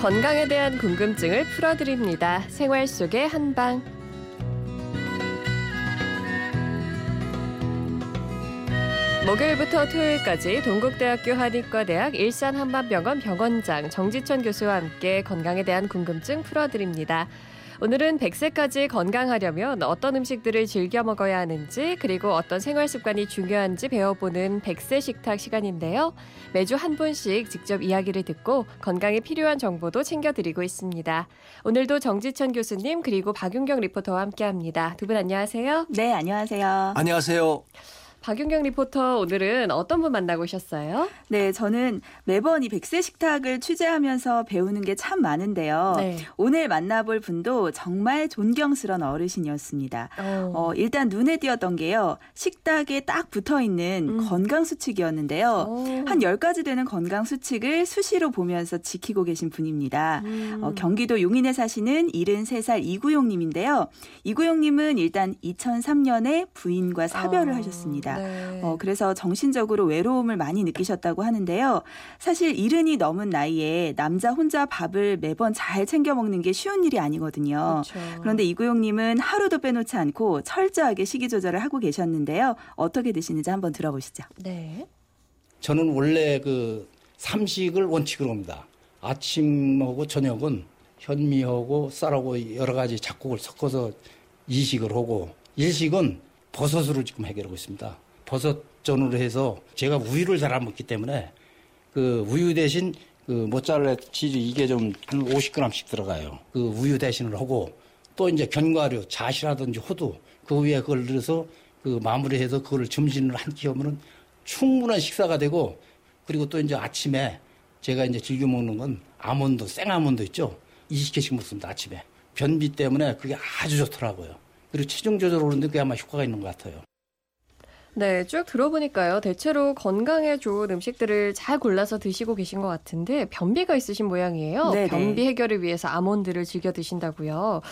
건강에 대한 궁금증을 풀어드립니다. 생활 속의 한방. 목요일부터 토요일까지 동국대학교 한의과대학 일산한방병원 병원장 정지천 교수와 함께 건강에 대한 궁금증 풀어드립니다. 오늘은 100세까지 건강하려면 어떤 음식들을 즐겨 먹어야 하는지 그리고 어떤 생활 습관이 중요한지 배워보는 100세 식탁 시간인데요. 매주 한 분씩 직접 이야기를 듣고 건강에 필요한 정보도 챙겨드리고 있습니다. 오늘도 정지천 교수님 그리고 박윤경 리포터와 함께합니다. 두 분 안녕하세요. 네, 안녕하세요. 안녕하세요. 박윤경 리포터 오늘은 어떤 분 만나고 오셨어요? 네, 저는 매번 이 백세 식탁을 취재하면서 배우는 게 참 많은데요. 네. 오늘 만나볼 분도 정말 존경스런 어르신이었습니다. 어. 어, 일단 눈에 띄었던 게요. 식탁에 딱 붙어 있는 음. 건강 수칙이었는데요. 오. 한 10가지 되는 건강 수칙을 수시로 보면서 지키고 계신 분입니다. 음. 어, 경기도 용인에 사시는 73살 이구용 님인데요. 이구용 님은 일단 2003년에 부인과 사별을 어. 하셨습니다. 있습니다. 네. 어, 그래서 정신적으로 외로움을 많이 느끼셨다고 하는데요. 사실 이른이 넘은 나이에 남자 혼자 밥을 매번 잘 챙겨 먹는 게 쉬운 일이 아니거든요. 그렇죠. 그런데 이구용님은 하루도 빼놓지 않고 철저하게 식이 조절을 하고 계셨는데요. 어떻게 드시는지 한번 들어보시죠. 네. 저는 원래 그 삼식을 원칙으로 합니다. 아침하고 저녁은 현미하고 쌀하고 여러 가지 작곡을 섞어서 이식을 하고 일식은 버섯으로 지금 해결하고 있습니다. 버섯전으로 해서 제가 우유를 잘 안 먹기 때문에 그 우유 대신 그 모짜렐라 치즈 이게 좀 한 50g씩 들어가요. 그 우유 대신을 하고 또 이제 견과류, 자시라든지 호두 그 위에 그걸 넣어서 그 마무리해서 그걸 점심을 한 끼 하면은 충분한 식사가 되고 그리고 또 이제 아침에 제가 이제 즐겨 먹는 건 아몬드, 생 아몬드 있죠? 20개씩 먹습니다, 아침에. 변비 때문에 그게 아주 좋더라고요. 그리고 체중 조절 오는데 그게 아마 효과가 있는 것 같아요. 네, 쭉 들어보니까요. 대체로 건강에 좋은 음식들을 잘 골라서 드시고 계신 것 같은데 변비가 있으신 모양이에요. 네네. 변비 해결을 위해서 아몬드를 즐겨 드신다고요.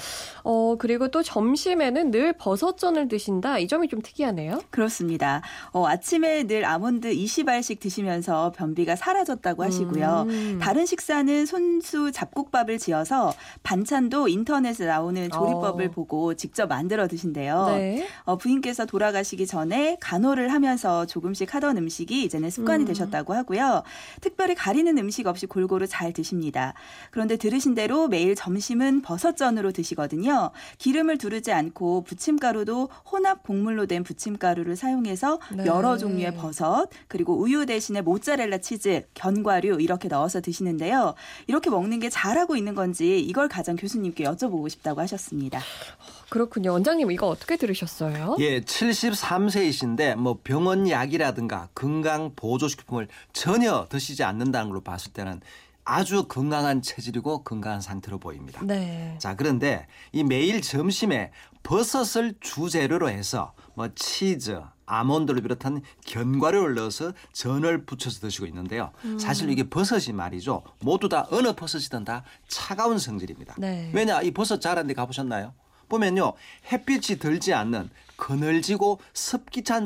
어, 그리고 또 점심에는 늘 버섯전을 드신다. 이 점이 좀 특이하네요. 그렇습니다. 어, 아침에 늘 아몬드 20알씩 드시면서 변비가 사라졌다고 하시고요. 음. 다른 식사는 손수 잡곡밥을 지어서 반찬도 인터넷에 나오는 조리법을 어. 보고 직접 만들어 드신대요. 네. 어, 부인께서 돌아가시기 전에 간호를 하면서 조금씩 하던 음식이 이제는 습관이 음. 되셨다고 하고요. 특별히 가리는 음식 없이 골고루 잘 드십니다. 그런데 들으신 대로 매일 점심은 버섯전으로 드시거든요. 기름을 두르지 않고 부침가루도 혼합 곡물로 된 부침가루를 사용해서 네. 여러 종류의 버섯 그리고 우유 대신에 모짜렐라 치즈, 견과류 이렇게 넣어서 드시는데요. 이렇게 먹는 게 잘하고 있는 건지 이걸 가장 교수님께 여쭤보고 싶다고 하셨습니다. 그렇군요. 원장님 이거 어떻게 들으셨어요? 예, 73세이신데 뭐 병원 약이라든가 건강 보조식품을 전혀 드시지 않는다는 걸로 봤을 때는 아주 건강한 체질이고 건강한 상태로 보입니다. 네. 자, 그런데 이 매일 점심에 버섯을 주재료로 해서 뭐 치즈, 아몬드를 비롯한 견과류를 넣어서 전을 부쳐서 드시고 있는데요. 음. 사실 이게 버섯이 말이죠. 모두 다 어느 버섯이든 다 차가운 성질입니다. 네. 왜냐 이 버섯 자란 데 가보셨나요? 보면요 햇빛이 들지 않는 그늘지고 습기 찬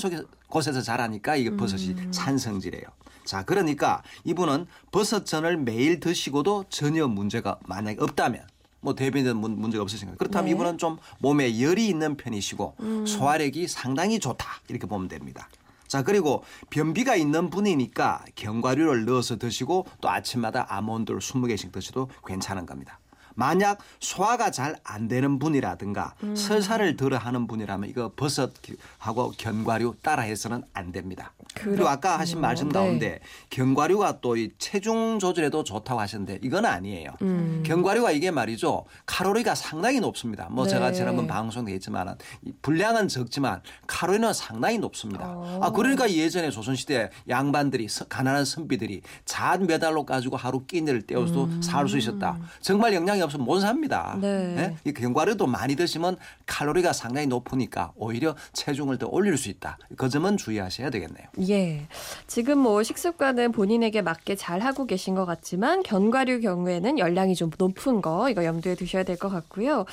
곳에서 자라니까 이게 버섯이 음. 찬성질이에요. 자 그러니까 이분은 버섯전을 매일 드시고도 전혀 문제가 만약에 없다면 뭐 대변에 문제가 없으신가요? 그렇다면 네. 이분은 좀 몸에 열이 있는 편이시고 음. 소화력이 상당히 좋다 이렇게 보면 됩니다. 자 그리고 변비가 있는 분이니까 견과류를 넣어서 드시고 또 아침마다 아몬드를 20개씩 드셔도 괜찮은 겁니다. 만약 소화가 잘 안 되는 분이라든가 음. 설사를 덜어 하는 분이라면 이거 버섯하고 견과류 따라해서는 안 됩니다. 그렇군요. 그리고 아까 하신 말씀 네. 가운데 네. 견과류가 또 이 체중 조절에도 좋다고 하셨는데 이건 아니에요. 음. 견과류가 이게 말이죠. 칼로리가 상당히 높습니다. 뭐 네. 제가 지난번 방송에 했지만 분량은 적지만 칼로리는 상당히 높습니다. 어. 아 그러니까 예전에 조선시대 양반들이 가난한 선비들이 잔 메달로 가지고 하루 끼니를 때워서도 음. 살 수 있었다. 정말 영양이 없으면 못 삽니다. 네. 네? 이 견과류도 많이 드시면 칼로리가 상당히 높으니까 오히려 체중을 더 올릴 수 있다. 그 점은 주의하셔야 되겠네요. 예. 지금 뭐 식습관은 본인에게 맞게 잘 하고 계신 것 같지만 견과류 경우에는 열량이 좀 높은 거 이거 염두에 두셔야 될 것 같고요.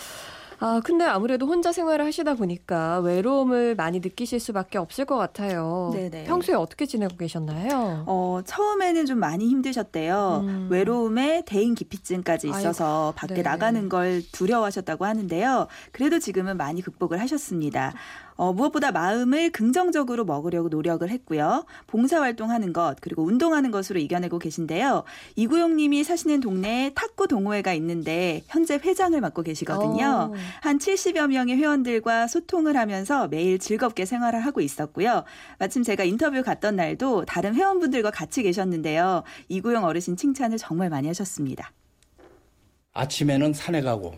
아, 근데 아무래도 혼자 생활을 하시다 보니까 외로움을 많이 느끼실 수밖에 없을 것 같아요. 네네. 평소에 어떻게 지내고 계셨나요? 어, 처음에는 좀 많이 힘드셨대요. 음. 외로움에 대인 기피증까지 있어서 아이고, 밖에 네. 나가는 걸 두려워하셨다고 하는데요. 그래도 지금은 많이 극복을 하셨습니다. 어, 무엇보다 마음을 긍정적으로 먹으려고 노력을 했고요. 봉사활동하는 것 그리고 운동하는 것으로 이겨내고 계신데요. 이구용님이 사시는 동네에 탁구 동호회가 있는데 현재 회장을 맡고 계시거든요. 오. 한 70여 명의 회원들과 소통을 하면서 매일 즐겁게 생활을 하고 있었고요. 마침 제가 인터뷰 갔던 날도 다른 회원분들과 같이 계셨는데요. 이구용 어르신 칭찬을 정말 많이 하셨습니다. 아침에는 산에 가고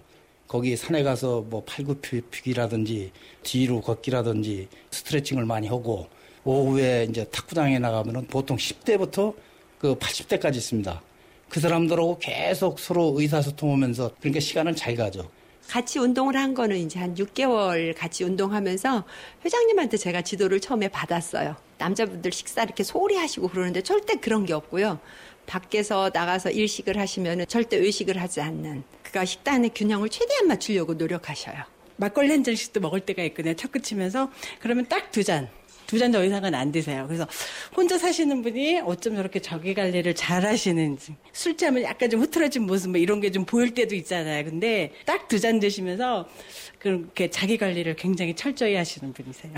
거기 산에 가서 뭐 팔굽히펴기라든지 뒤로 걷기라든지 스트레칭을 많이 하고 오후에 이제 탁구장에 나가면은 보통 10대부터 그 80대까지 있습니다. 그 사람들하고 계속 서로 의사소통하면서 그러니까 시간은 잘 가죠. 같이 운동을 한 거는 이제 한 6개월 같이 운동하면서 회장님한테 제가 지도를 처음에 받았어요. 남자분들 식사 이렇게 소홀히 하시고 그러는데 절대 그런 게 없고요. 밖에서 나가서 일식을 하시면 절대 외식을 하지 않는 그가 식단의 균형을 최대한 맞추려고 노력하셔요. 막걸리 한 잔씩도 먹을 때가 있거든요. 첫 끝이면서 그러면 딱 두 잔. 두 잔 더 이상은 안 드세요. 그래서 혼자 사시는 분이 어쩜 저렇게 자기 관리를 잘 하시는지. 술자면 약간 좀 흐트러진 모습 뭐 이런 게 좀 보일 때도 있잖아요. 근데 딱 두 잔 드시면서 그렇게 자기 관리를 굉장히 철저히 하시는 분이세요.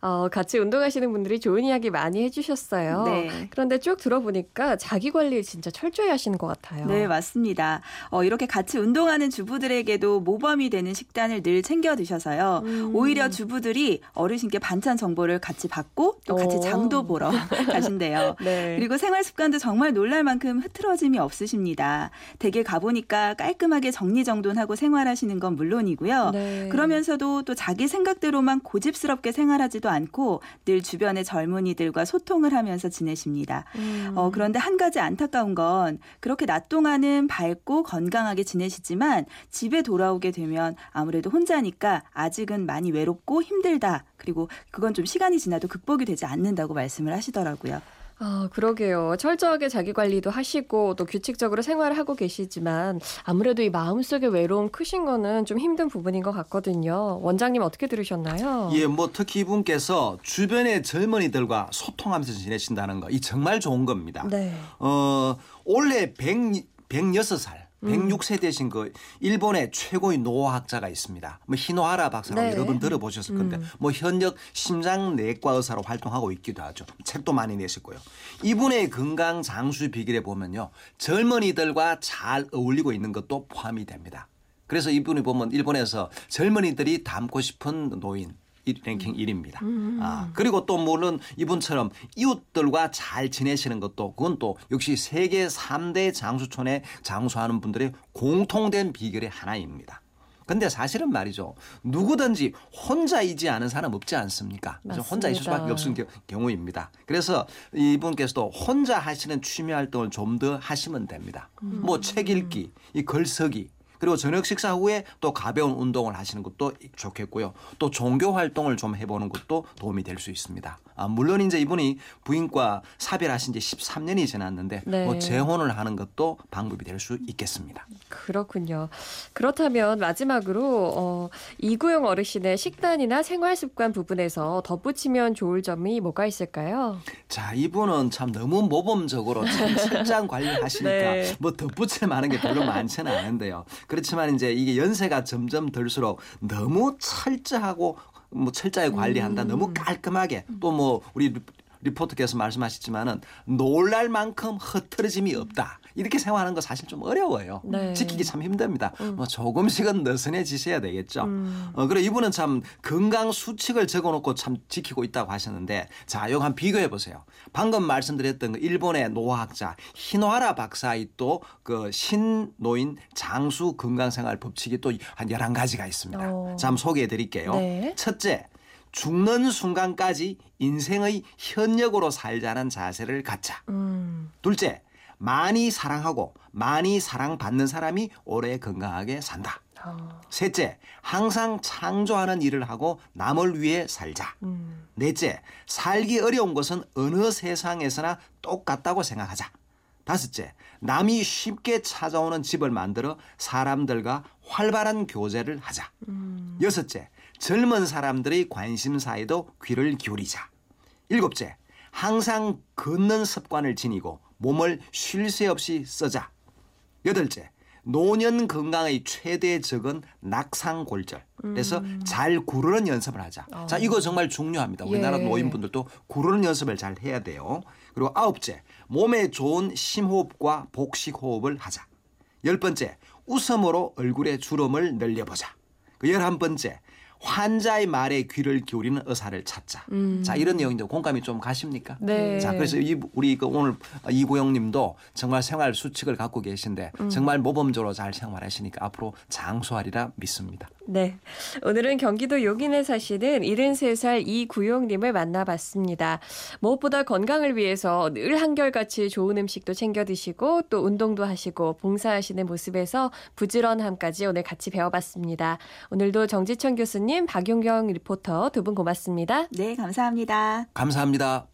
어, 같이 운동하시는 분들이 좋은 이야기 많이 해주셨어요. 네. 그런데 쭉 들어보니까 자기 관리 진짜 철저히 하시는 것 같아요. 네, 맞습니다. 어, 이렇게 같이 운동하는 주부들에게도 모범이 되는 식단을 늘 챙겨 드셔서요. 음. 오히려 주부들이 어르신께 반찬 정보를 같이 받고 또 같이 오. 장도 보러 가신대요. 네. 그리고 생활 습관도 정말 놀랄 만큼 흐트러짐이 없으십니다. 댁에 가보니까 깔끔하게 정리정돈하고 생활하시는 건 물론이고요. 네. 그러면서도 또 자기 생각대로만 고집스럽게 생활하지도 않고 늘 주변의 젊은이들과 소통을 하면서 지내십니다. 음. 어, 그런데 한 가지 안타까운 건 그렇게 낮 동안은 밝고 건강하게 지내시지만 집에 돌아오게 되면 아무래도 혼자니까 아직은 많이 외롭고 힘들다. 그리고 그건 좀 시간이 지나도 극복이 되지 않는다고 말씀을 하시더라고요. 아, 그러게요. 철저하게 자기 관리도 하시고 또 규칙적으로 생활을 하고 계시지만 아무래도 이 마음속에 외로움 크신 거는 좀 힘든 부분인 것 같거든요. 원장님 어떻게 들으셨나요? 예, 뭐 특히 이분께서 주변의 젊은이들과 소통하면서 지내신다는 거, 이 정말 좋은 겁니다. 네. 어, 올해 100, 106살 106세대신 그 일본의 최고의 노학자가 있습니다. 뭐 히노하라 박사라고 네. 여러 분 들어보셨을 건데 음. 뭐 현역 심장 내과 의사로 활동하고 있기도 하죠. 책도 많이 내셨고요. 이분의 건강 장수 비결에 보면요. 젊은이들과 잘 어울리고 있는 것도 포함이 됩니다. 그래서 이분이 보면 일본에서 젊은이들이 닮고 싶은 노인 랭킹 1위입니다. 음. 아, 그리고 또 물론 이분처럼 이웃들과 잘 지내시는 것도 그건 또 역시 세계 3대 장수촌에 장수하는 분들의 공통된 비결의 하나입니다. 근데 사실은 말이죠. 누구든지 혼자이지 않은 사람 없지 않습니까? 그래서 혼자 있을 수밖에 없는 경우입니다. 그래서 이분께서도 혼자 하시는 취미 활동을 좀 더 하시면 됩니다. 음. 뭐책 읽기, 이 글 쓰기, 그리고 저녁 식사 후에 또 가벼운 운동을 하시는 것도 좋겠고요. 또 종교 활동을 좀 해보는 것도 도움이 될 수 있습니다. 아, 물론 이제 이분이 부인과 사별하신 지 13년이 지났는데 네. 뭐 재혼을 하는 것도 방법이 될 수 있겠습니다. 그렇군요. 그렇다면 마지막으로 어, 이구용 어르신의 식단이나 생활 습관 부분에서 덧붙이면 좋을 점이 뭐가 있을까요? 자, 이분은 참 너무 모범적으로 참 식단 관리하시니까 네. 뭐 덧붙일 만한 게 별로 많지는 않은데요. 그렇지만 이제 이게 연세가 점점 들수록 너무 철저하고 뭐 철저히 관리한다. 음. 너무 깔끔하게 또 뭐 우리 리포터께서 말씀하셨지만은 놀랄 만큼 흐트러짐이 없다. 이렇게 생활하는 거 사실 좀 어려워요. 네. 지키기 참 힘듭니다. 음. 뭐 조금씩은 느슨해지셔야 되겠죠. 음. 어, 그래 이분은 참 건강 수칙을 적어놓고 참 지키고 있다고 하셨는데 자, 이거 한 비교해 보세요. 방금 말씀드렸던 그 일본의 노화학자 히노하라 박사의 또 그 신노인 장수 건강생활 법칙이 또 한 열한 가지가 있습니다. 어. 자, 한번 소개해 드릴게요. 네. 첫째, 죽는 순간까지 인생의 현역으로 살자는 자세를 갖자. 음. 둘째, 많이 사랑하고 많이 사랑받는 사람이 오래 건강하게 산다. 어. 셋째, 항상 창조하는 일을 하고 남을 위해 살자. 음. 넷째, 살기 어려운 것은 어느 세상에서나 똑같다고 생각하자. 다섯째, 남이 쉽게 찾아오는 집을 만들어 사람들과 활발한 교제를 하자. 음. 여섯째, 젊은 사람들의 관심사에도 귀를 기울이자. 일곱째, 항상 걷는 습관을 지니고 몸을 쉴 새 없이 쓰자. 여덟째, 노년 건강의 최대 적은 낙상골절. 그래서 음. 잘 구르는 연습을 하자. 어. 자, 이거 정말 중요합니다. 우리나라 예. 노인분들도 구르는 연습을 잘 해야 돼요. 그리고 아홉째, 몸에 좋은 심호흡과 복식호흡을 하자. 열 번째, 웃음으로 얼굴의 주름을 늘려보자. 그 열한 번째, 환자의 말에 귀를 기울이는 의사를 찾자. 음. 자 이런 내용인데 공감이 좀 가십니까? 네. 자 그래서 이, 우리 그 오늘 이구영님도 정말 생활 수칙을 갖고 계신데 음. 정말 모범적으로 잘 생활하시니까 앞으로 장수하리라 믿습니다. 네. 오늘은 경기도 용인에 사시는 73살 이구용님을 만나봤습니다. 무엇보다 건강을 위해서 늘 한결같이 좋은 음식도 챙겨 드시고 또 운동도 하시고 봉사하시는 모습에서 부지런함까지 오늘 같이 배워봤습니다. 오늘도 정지천 교수님, 박용경 리포터 두 분 고맙습니다. 네, 감사합니다. 감사합니다.